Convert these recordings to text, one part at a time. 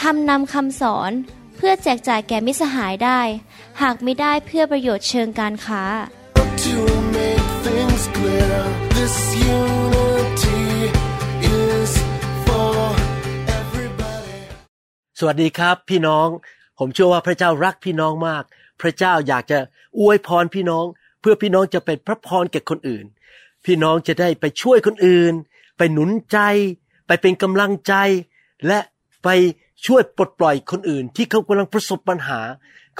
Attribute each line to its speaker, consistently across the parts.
Speaker 1: ทำนำคำสอนเพื่อแจกจ่ายแก่มิสหายได้ หากไม่ได้เพื่อประโยชน์เชิงการค้า
Speaker 2: clear, this unity is for everybody.
Speaker 3: สวัสดีครับพี่น้อง ผมเชื่อว่าพระเจ้ารักพี่น้องมาก พระเจ้าอยากจะอวยพรพี่น้อง เพื่อพี่น้องจะเป็นพระพรแก่คนอื่น พี่น้องจะได้ไปช่วยคนอื่น ไปหนุนใจ ไปเป็นกำลังใจ และ ไปช่วยปลดปล่อยคนอื่น ที่เขากำลังประสบปัญหา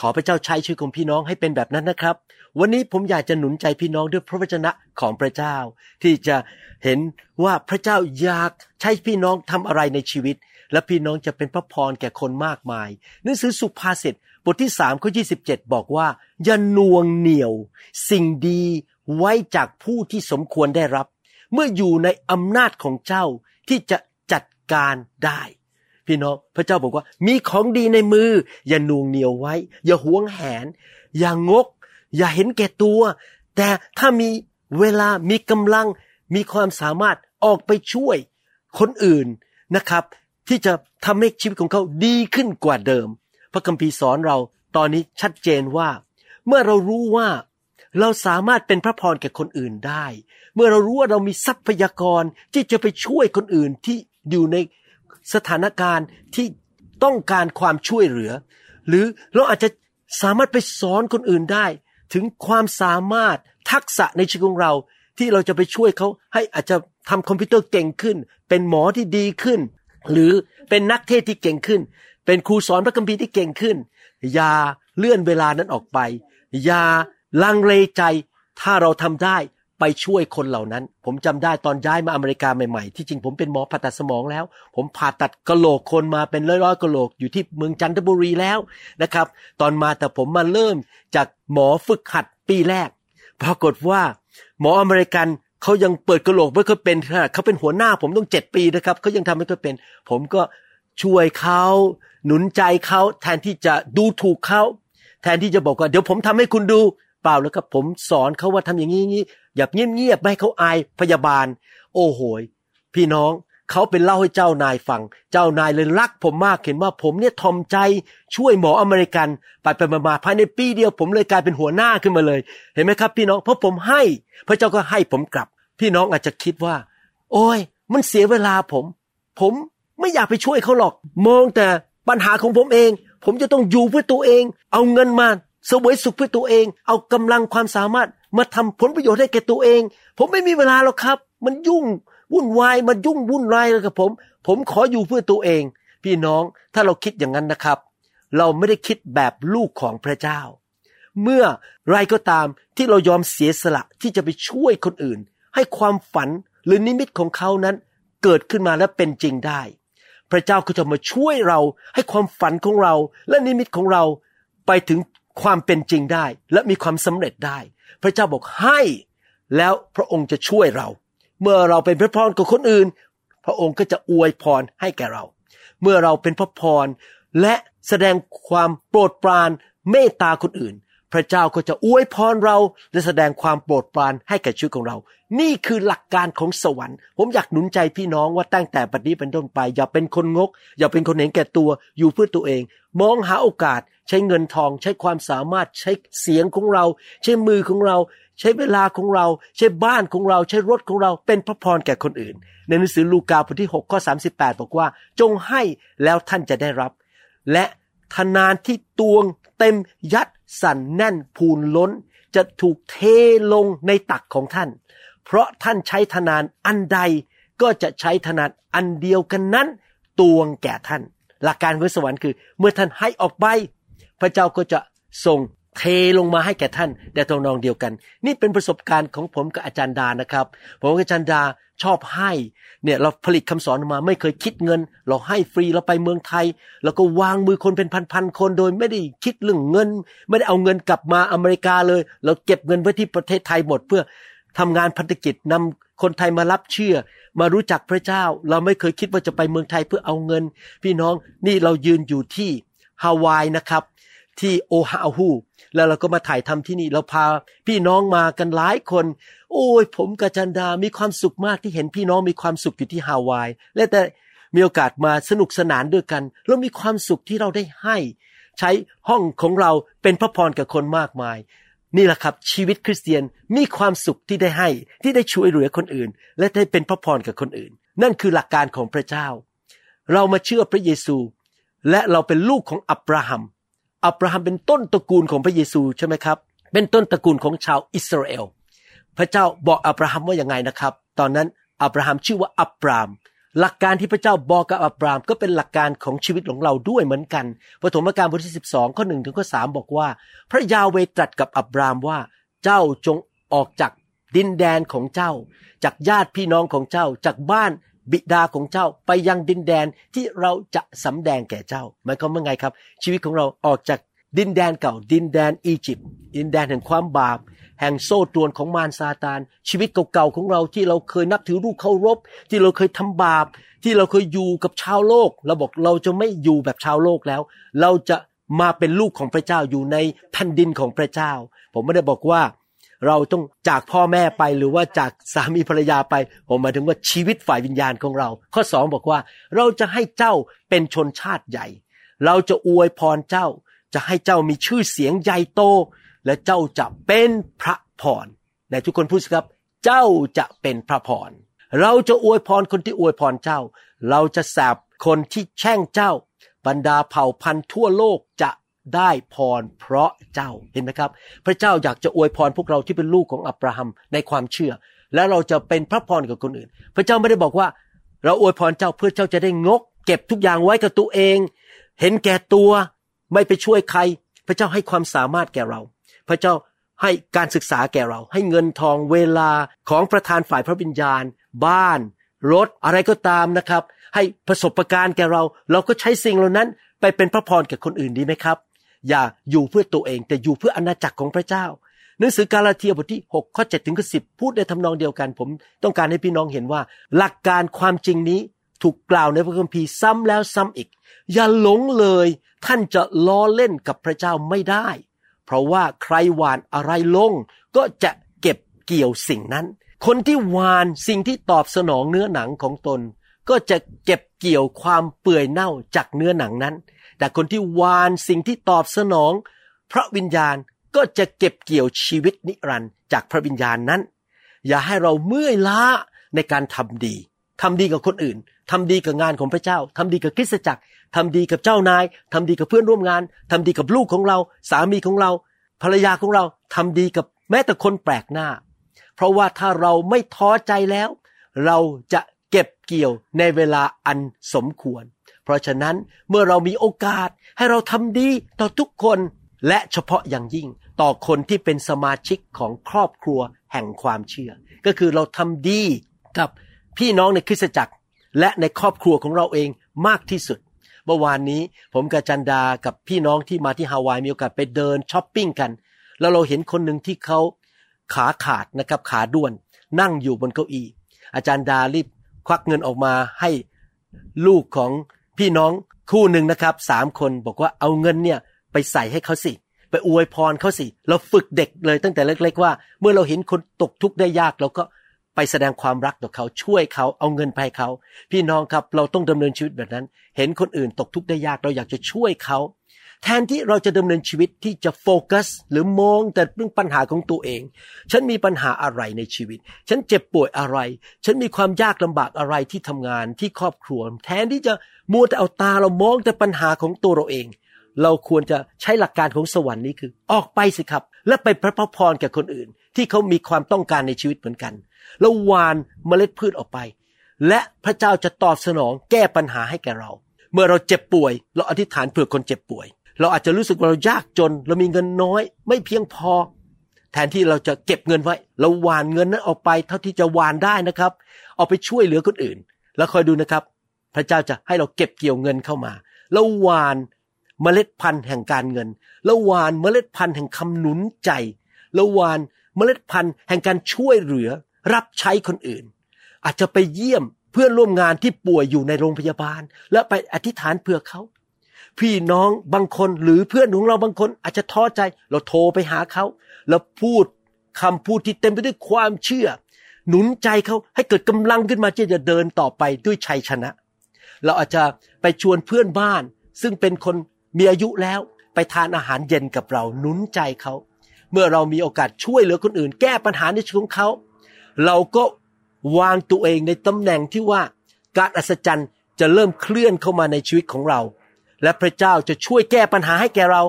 Speaker 3: ขอพระเจ้าใช้ชีวิตของพี่น้องให้เป็นแบบนั้นนะครับ วันนี้ผมอยากจะหนุนใจพี่น้องด้วยพระวจนะของพระเจ้า ที่จะเห็นว่าพระเจ้าอยากใช้พี่น้องทำอะไรในชีวิต และพี่น้องจะเป็นพระพรแก่คนมากมายหนังสือสุภาษิตบทที่สามข้อยีบอกว่าอย่าน่วงเหนียว สิ่งดีไว้จากผู้ที่สมควรได้รับ เมื่ออยู่ในอำนาจของเจ้าที่จะจัดการได้ พี่น้องพระเจ้าบอกว่า มีของดีในมือ อย่าหน่วงเหนียวไว้ อย่าหวงแหน อย่างงก อย่าเห็นแก่ตัว แต่ถ้ามีเวลามีกำลัง มีความสามารถออกไปช่วยคนอื่นนะครับ ที่จะทำให้ชีวิตของเขาดีขึ้นกว่าเดิม พระคัมภีร์สอนเราตอนนี้ชัดเจนว่า เมื่อเรารู้ว่าเราสามารถเป็นพระพรแก่คนอื่นได้ เมื่อเรารู้ว่าเรามีทรัพยากรที่จะไปช่วยคนอื่นที่อยู่ใน สถานการณ์ที่ต้องการความช่วยเหลือ หรือเราอาจจะสามารถไปสอนคนอื่นได้ ถึงความสามารถทักษะในชีวิตของเรา ที่เราจะไปช่วยเขาให้อาจจะทำคอมพิวเตอร์เก่งขึ้น เป็นหมอที่ดีขึ้น หรือเป็นนักเทศที่เก่งขึ้น เป็นครูสอนพระคัมภีร์ที่เก่งขึ้น อย่าเลื่อนเวลานั้นออกไป อย่าลังเลใจถ้าเราทำได้ ไปช่วยคนเหล่านั้น ผมจำได้ตอนย้ายมาอเมริกาใหม่ๆ ที่จริงผมเป็นหมอผ่าตัดสมองแล้ว ผมผ่าตัดกะโหลกคนมาเป็นร้อยๆกะโหลกอยู่ที่เมืองจันทบุรีแล้วนะครับ ตอนมาแต่ผมมาเริ่มจากหมอฝึกหัดปีแรก ปรากฏว่า หมออเมริกันเขายังเปิดกระโหลกไม่เคยเป็นขนาดเขาเป็นหัวหน้าผมต้องเจ็ดปีนะครับเขายังทำไม่เคยเป็น ผมก็ช่วยเขาหนุนใจเขาแทนที่จะดูถูกเขาแทนที่จะบอกว่าเดี๋ยวผมทำให้คุณดู ปล่าแล้วครับ ผมสอนเขาว่าทำอย่างนี้นี้อย่าเงียบๆไม่ให้เขาอายพยาบาล โอ้โหย พี่น้องเขาเป็นเล่าให้เจ้านายฟัง เจ้านายเลยรักผมมากเห็นว่าผมเนี่ยทอมใจช่วยหมออเมริกันไปไปมาภายในปีเดียว ผมเลยกลายเป็นหัวหน้าขึ้นมาเลย เห็นไหมครับ พี่น้องเพราะผมให้ พระเจ้าก็ให้ผมกลับ พี่น้องอาจจะคิดว่า โอ้ย มันเสียเวลาผม ผมไม่อยากไปช่วยเขาหรอก มองแต่ปัญหาของผมเอง ผมจะต้องอยู่เพื่อตัวเอง เอาเงินมา สวยสุขเพื่อตัวเอง เอากำลังความสามารถมาทำผลประโยชน์ให้แก่ตัวเอง ผมไม่มีเวลาหรอกครับ มันยุ่งวุ่นวายมันยุ่งวุ่นวายเลยกับผม ผมขออยู่เพื่อตัวเอง พี่น้องถ้าเราคิดอย่างนั้นนะครับ เราไม่ได้คิดแบบลูกของพระเจ้า เมื่อไรก็ตามที่เรายอมเสียสละที่จะไปช่วยคนอื่น ให้ความฝันหรือนิมิตของเขานั้นเกิดขึ้นมาและเป็นจริงได้ พระเจ้าก็จะมาช่วยเราให้ความฝันของเราและนิมิตของเราไปถึง ความเป็นจริงได้ และมีความสำเร็จได้ พระเจ้าบอกให้แล้วพระองค์จะช่วยเรา เมื่อเราเป็นพระพรกับคนอื่น พระองค์ก็จะอวยพรให้แก่เรา เมื่อเราเป็นพระพรและแสดงความโปรดปรานเมตตาคนอื่น ระเจ้าก็จะอวยพรเราและแสดงความโปรดปรานให้แก่ชีวิตของเรา นี่คือหลักการของสวรรค์ ผมอยากหนุนใจพี่น้องว่าตั้งแต่ปัจจุบันเป็นต้นไป อย่าเป็นคนงก อย่าเป็นคนเห็นแก่ตัวอยู่เพื่อตัวเอง มองหาโอกาส ใช้เงินทอง ใช้ความสามารถใช้เสียงของเรา ใช้มือของเรา ใช้เวลาของเรา ใช้บ้านของเรา ใช้รถของเรา เป็นพระพรแก่คนอื่น ในหนังสือลูกาบทที่6ข้อ38 บอกว่า จงให้แล้วท่านจะได้รับ และทนานที่ตวงเต็มยัด สั่นแน่นพูนล้นจะถูกเทลงในตักของท่าน เพราะท่านใช้ธนานอันใดก็จะใช้ธนานอันเดียวกันนั้นตวงแก่ท่าน หลักการของสวรรค์คือ เมื่อท่านให้ออกไป พระเจ้าก็จะส่ง เทลงมาให้แก่ท่านแต่ตรงนองเดียวกัน นี่เป็นประสบการณ์ของผมกับอาจารย์ดานะครับ ผมกับอาจารย์ดาชอบให้เนี่ยเราผลิตคำสอนมาไม่เคยคิดเงิน เราให้ฟรีเราไปเมืองไทย แล้วก็วางมือคนเป็นพันๆคนโดยไม่ได้คิดเรื่องเงิน ไม่ได้เอาเงินกลับมาอเมริกาเลย เราเก็บเงินไว้ที่ประเทศไทยหมดเพื่อทำงานพันธกิจนำคนไทยมารับเชื่อ มารู้จักพระเจ้า เราไม่เคยคิดว่าจะไปเมืองไทยเพื่อเอาเงิน พี่น้องนี่เรายืนอยู่ที่ฮาวายนะครับ ที่โอฮาฮูแล้วเราก็มาถ่ายทำที่นี่เราพาพี่น้องมากันหลายคน โอ้ย ผมกับจันดา มีความสุขมากที่เห็นพี่น้องมีความสุขอยู่ที่ฮาวาย และแต่มีโอกาสมาสนุกสนานด้วยกัน แล้วมีความสุขที่เราได้ให้ ใช้ห้องของเราเป็นพระพรกับคนมากมาย นี่แหละครับชีวิตคริสเตียนมีความสุขที่ได้ให้ที่ได้ช่วยเหลือคนอื่น และได้เป็นพระพรกับคนอื่น นั่นคือหลักการของพระเจ้า เรามาเชื่อพระเยซู และเราเป็นลูกของอับราฮัม อับราฮัมเป็นต้นตระกูลของพระเยซูใช่ไหมครับ เป็นต้นตระกูลของชาวอิสราเอล พระเจ้าบอกอับราฮัมว่าอย่างไงนะครับ ตอนนั้นอับราฮัมชื่อว่าอับราม หลักการที่พระเจ้าบอกกับอับรามก็เป็นหลักการของชีวิตของเราด้วยเหมือนกันปฐมกาลบทที่ 12 ข้อ1ถึงข้อ3บอกว่า พระยาเวตรัสกับอับรามว่า เจ้าจงออกจากดินแดนของเจ้า จากญาติพี่น้องของเจ้า จากบ้าน บิดาของเจ้าไปยังดินแดนที่เราจะสำแดงแก่เจ้าหมายความว่าไงครับ ชีวิตของเราออกจากดินแดนเก่า ดินแดนอียิปต์ดินแดนแห่งความบาป แห่งโซ่ตรวนของมารซาตาน ชีวิตเก่าๆของเราที่เราเคยนับถือรูปเคารพ ที่เราเคยทำบาป ที่เราเคยอยู่กับชาวโลก เราบอกเราจะไม่อยู่แบบชาวโลกแล้ว เราจะมาเป็นลูกของพระเจ้าอยู่ในแผ่นดินของพระเจ้า ผมไม่ได้บอกว่า เราต้องจากพ่อแม่ไปหรือว่าจากสามีภรรยาไป ผมหมายถึงว่าชีวิตฝ่ายวิญญาณของเรา ข้อสองบอกว่า เราจะให้เจ้าเป็นชนชาติใหญ่ เราจะอวยพรเจ้า จะให้เจ้ามีชื่อเสียงใหญ่โต และเจ้าจะเป็นพระพรในทุกคนพูดสิครับ เจ้าจะเป็นพระพรเราจะอวยพรคนที่อวยพรเจ้า เราจะแสบคนที่แช่งเจ้า บรรดาเผ่าพันธุ์ทั่วโลกจะ ได้พรเพราะเจ้าเห็นไหมครับ พระเจ้าอยากจะอวยพรพวกเราที่เป็นลูกของอับราฮัมในความเชื่อ และเราจะเป็นพระพรกับคนอื่น พระเจ้าไม่ได้บอกว่า เราอวยพรเจ้าเพื่อเจ้าจะได้งก เก็บทุกอย่างไว้กับตัวเอง เห็นแก่ตัวไม่ไปช่วยใคร พระเจ้าให้ความสามารถแก่เรา พระเจ้าให้การศึกษาแก่เรา ให้เงินทองเวลาของประธานฝ่ายพระวิญญาณ บ้าน รถอะไรก็ตามนะครับ ให้ประสบการณ์แก่เรา เราก็ใช้สิ่งเหล่านั้นไปเป็นพระพรแก่คนอื่นดีไหมครับ อย่าอยู่เพื่อตัวเอง แต่อยู่เพื่ออาณาจักรของพระเจ้า หนังสือกาลาเทียบทที่6ข้อ7ถึงข้อ10 พูดในทำนองเดียวกัน ผมต้องการให้พี่น้องเห็นว่า หลักการความจริงนี้ถูกกล่าวในพระคัมภีร์ซ้ำแล้วซ้ำอีก อย่าหลงเลย ท่านจะล้อเล่นกับพระเจ้าไม่ได้ เพราะว่าใครหวานอะไรลง ก็จะเก็บเกี่ยวสิ่งนั้น คนที่หวานสิ่งที่ตอบสนองเนื้อหนังของตน ก็จะเก็บเกี่ยวความเปื่อยเน่าจากเนื้อหนังนั้น แต่คนที่วานสิ่งที่ตอบสนอง พระวิญญาณก็จะเก็บเกี่ยวชีวิตนิรันดร์จากพระวิญญาณนั้น อย่าให้เราเมื่อยล้าในการทำดีทำดีกับคนอื่นทำดีกับงานของพระเจ้าทำดีกับคริสตจักรทำดีกับเจ้านายทำดีกับเพื่อนร่วมงานทำดีกับลูกของเรา สามีของเรา ภรรยาของเราทำดีกับแม้แต่คนแปลกหน้า เพราะว่าถ้าเราไม่ท้อใจแล้ว เราจะเก็บเกี่ยวในเวลาอันสมควร เพราะฉะนั้นเมื่อเรามีโอกาสให้เราทำดีต่อทุกคน และเฉพาะอย่างยิ่งต่อคนที่เป็นสมาชิกของครอบครัวแห่งความเชื่อ ก็คือเราทำดีกับพี่น้องในคริสตจักร และในครอบครัวของเราเองมากที่สุดเมื่อวานนี้ผมกับจันดากับพี่น้องที่มาที่ฮาวายมีโอกาสไปเดินช้อปปิ้งกัน แล้วเราเห็นคนหนึ่งที่เขาขาขาดนะครับขาด้วน นั่งอยู่บนเก้าอี้อาจารย์ดารีบควักเงินออกมาให้ลูกของ พี่น้องคู่หนึ่งนะครับสามคนบอกว่าเอาเงินเนี่ยไปใส่ให้เขาสิ ไปอวยพรเขาสิ เราฝึกเด็กเลยตั้งแต่เล็ก ๆ ว่า เมื่อเราเห็นคนตกทุกข์ได้ยากเราก็ไปแสดงความรักต่อเขาช่วยเขาเอาเงินไปให้เขา พี่น้องครับเราต้องดำเนินชีวิตแบบนั้น เห็นคนอื่นตกทุกข์ได้ยากเราอยากจะช่วยเขา แทนที่เราจะดำเนินชีวิตที่จะโฟกัส หรือมองแต่เรื่องปัญหาของตัวเอง ฉันมีปัญหาอะไรในชีวิต ฉันเจ็บป่วยอะไร ฉันมีความยากลำบากอะไรที่ทำงานที่ครอบครัว แทนที่จะมัวแต่เอาตาเรามองแต่ปัญหาของตัวเราเอง เราควรจะใช้หลักการของสวรรค์นี้คือ ออกไปสิครับ และไปพระพรแก่คนอื่น ที่เขามีความต้องการในชีวิตเหมือนกันแล้ววานเมล็ดพืชออกไป และพระเจ้าจะตอบสนองแก้ปัญหาให้แก่เรา เมื่อเราเจ็บป่วย เราอธิษฐานเผื่อคนเจ็บป่วย เราอาจจะรู้สึกว่าเรายากจน เรามีเงินน้อย ไม่เพียงพอ แทนที่เราจะเก็บเงินไว้ เราหวานเงินนั้นออกไปเท่าที่จะหวานได้นะครับ เอาไปช่วยเหลือคนอื่น แล้วคอยดูนะครับ พระเจ้าจะให้เราเก็บเกี่ยวเงินเข้ามาแล้วหวานเมล็ดพันธุ์แห่งการเงินแล้วหวานเมล็ดพันธุ์แห่งคำหนุนใจแล้วหวานเมล็ดพันธุ์แห่งการช่วยเหลือรับใช้คนอื่น อาจจะไปเยี่ยมเพื่อนร่วมงานที่ป่วยอยู่ในโรงพยาบาล และไปอธิษฐานเผื่อเขา พี่น้องบางคนหรือเพื่อนของเราบางคนอาจจะท้อใจ เราโทรไปหาเขาแล้วพูดคำพูดที่เต็มไปด้วยความเชื่อ หนุนใจเขาให้เกิดกำลังขึ้นมาที่จะเดินต่อไปด้วยชัยชนะ เราอาจจะไปชวนเพื่อนบ้าน ซึ่งเป็นคนมีอายุแล้วไปทานอาหารเย็นกับเราหนุนใจเขา เมื่อเรามีโอกาสช่วยเหลือคนอื่น แก้ปัญหาในชีวิตของเขา เราก็วางตัวเองในตำแหน่งที่ว่าการอัศจรรย์จะเริ่มเคลื่อนเข้ามาในชีวิตของเรา และพระเจ้าจะช่วยแก้ปัญหาให้แก่เรา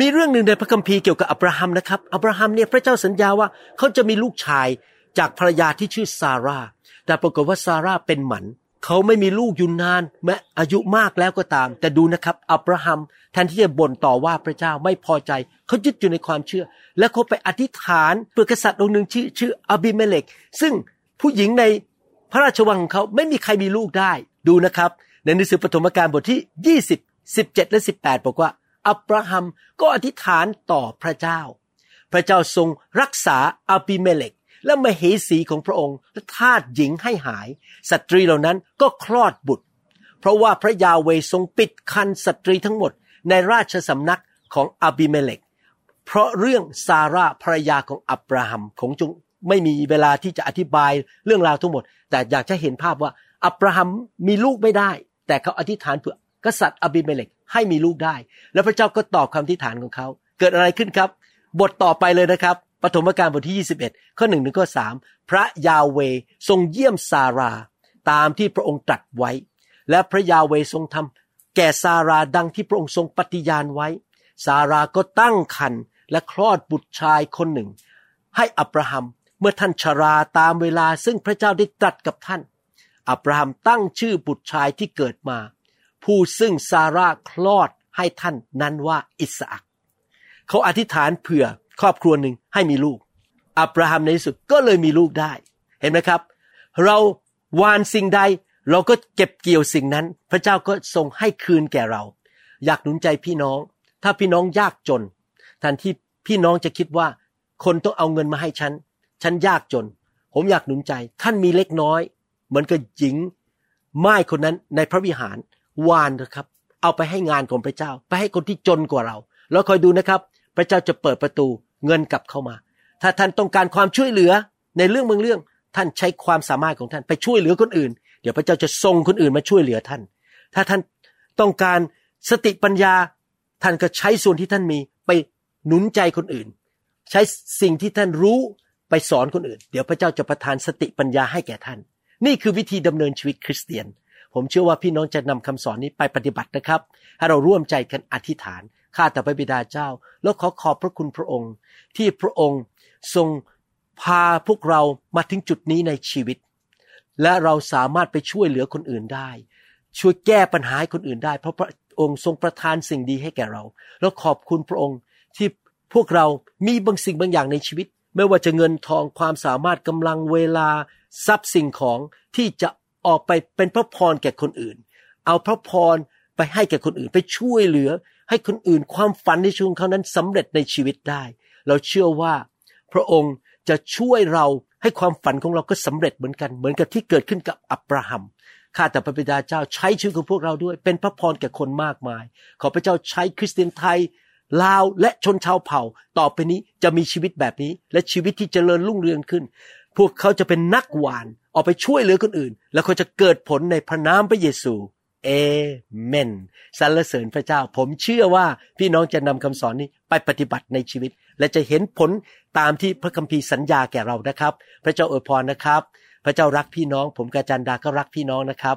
Speaker 3: มีเรื่องหนึ่งในพระคัมภีร์เกี่ยวกับอับราฮัมนะครับ อับราฮัมเนี่ยพระเจ้าสัญญาว่าเขาจะมีลูกชายจากภรรยาที่ชื่อซาร่า แต่ปรากฏว่าซาร่าเป็นหมัน เขาไม่มีลูกอยู่นานแม้อายุมากแล้วก็ตาม แต่ดูนะครับ อับราฮัมแทนที่จะบ่นต่อว่าพระเจ้าไม่พอใจ เขายึดอยู่ในความเชื่อ และเขาไปอธิษฐานเพื่อกษัตริย์องค์หนึ่งชื่อชื่ออบิเมเลก ซึ่งผู้หญิงในพระราชวังของเขาไม่มีใครมีลูกได้ ดูนะครับ ในหนังสือปฐมกาลบทที่ 20 17 และ 18 บอกว่า อับราฮัมก็อธิษฐานต่อพระเจ้า พระเจ้าทรงรักษาอาบิเมเลกและมเหสีของพระองค์และทาสหญิงให้หาย สตรีเหล่านั้นก็คลอดบุตร เพราะว่าพระยาห์เวห์รงปิดครรภ์สตรีทั้งหมดในราชสำนักของอาบิเมเลกเพราะเรื่องซาร่าภรรยาของอับราฮัมของจงไม่มีเวลาที่จะอธิบายเรื่องราวทั้งหมด แต่อยากจะเห็นภาพว่าอับราฮัมมีลูกไม่ได้ แต่เขาอธิษฐานเพื่อ กษัตริย์อบิเมเลกให้มีลูกได้ แล้วพระเจ้าก็ตอบคำอธิษฐานของเขา เกิดอะไรขึ้นครับ บทต่อไปเลยนะครับปฐมกาลบทที่ 21 ข้อหนึ่งถึงข้อสามพระยาเวทรงเยี่ยมซารา ตามที่พระองค์ตรัสไว้ และพระยาเวทรงทำแก่ซาราดังที่พระองค์ทรงปฏิญาณไว้ ซาราก็ตั้งครรภ์และคลอดบุตรชายคนหนึ่ง ให้อับราฮัมเมื่อท่านชราตามเวลาซึ่งพระเจ้าได้ตรัสกับท่าน อับราฮัมตั้งชื่อบุตรชายที่เกิดมา ผู้ซึ่งซาร่าคลอดให้ท่านนั้นว่าอิสอักเขาอธิษฐานเผื่อครอบครัวหนึ่งให้มีลูก อับราฮัมในที่สุดก็เลยมีลูกได้ เห็นไหมครับ เราหวานสิ่งใดเราก็เก็บเกี่ยวสิ่งนั้น พระเจ้าก็ทรงให้คืนแก่เรา อยากหนุนใจพี่น้อง ถ้าพี่น้องยากจนแทนที่พี่น้องจะคิดว่า คนต้องเอาเงินมาให้ฉัน ฉันยากจน ผมอยากหนุนใจ ท่านมีเล็กน้อย เหมือนกับหญิงไม้คนนั้นในพระวิหาร วานนะครับ เอาไปให้งานของพระเจ้า ไปให้คนที่จนกว่าเรา แล้วคอยดูนะครับ พระเจ้าจะเปิดประตูเงินกลับเข้ามา ถ้าท่านต้องการความช่วยเหลือในเรื่องบางเรื่อง ท่านใช้ความสามารถของท่านไปช่วยเหลือคนอื่น เดี๋ยวพระเจ้าจะส่งคนอื่นมาช่วยเหลือท่าน ถ้าท่านต้องการสติปัญญา ท่านก็ใช้ส่วนที่ท่านมีไปหนุนใจคนอื่น ใช้สิ่งที่ท่านรู้ไปสอนคนอื่น เดี๋ยวพระเจ้าจะประทานสติปัญญาให้แก่ท่าน นี่คือวิธีดำเนินชีวิตคริสเตียน ผมเชื่อว่าพี่น้องจะนำคำสอนนี้ไปปฏิบัตินะครับ ให้เราร่วมใจกันอธิษฐาน ข้าแต่พระบิดาเจ้า แล้วขอขอบพระคุณพระองค์ ที่พระองค์ทรงพาพวกเรามาถึงจุดนี้ในชีวิต และเราสามารถไปช่วยเหลือคนอื่นได้ ช่วยแก้ปัญหาให้คนอื่นได้ เพราะพระองค์ทรงประทานสิ่งดีให้แก่เรา แล้วขอบคุณพระองค์ที่พวกเรามีบางสิ่งบางอย่างในชีวิต ไม่ว่าจะเงินทองความสามารถกำลังเวลาทรัพย์สิ่งของที่จะ ออกไปเป็นพระพรแก่คนอื่น เอาพระพรไปให้แก่คนอื่น ไปช่วยเหลือ ให้คนอื่นความฝันในชีวิตของเขานั้นสำเร็จในชีวิตได้ เราเชื่อว่า พระองค์จะช่วยเราให้ความฝันของเราก็สำเร็จเหมือนกัน เหมือนกับที่เกิดขึ้นกับอับราฮัมข้าแต่พระบิดาเจ้าใช้ชีวิตของพวกเราด้วย เป็นพระพรแก่คนมากมาย ขอพระเจ้าใช้คริสเตียนไทยลาวและชนชาวเผ่า ต่อไปนี้จะมีชีวิตแบบนี้ และชีวิตที่เจริญรุ่งเรืองขึ้น พวกเขาจะเป็นนักหวาน ออกไปช่วยเหลือคนอื่น แล้วเขาจะเกิดผลในพระนามพระเยซูเอเมนสรรเสริญพระเจ้า ผมเชื่อว่าพี่น้องจะนำคำสอนนี้ไปปฏิบัติในชีวิต และจะเห็นผลตามที่พระคัมภีร์สัญญาแก่เรานะครับ พระเจ้าอวยพรนะครับ พระเจ้ารักพี่น้อง ผมกาจันดาก็รักพี่น้องนะครับ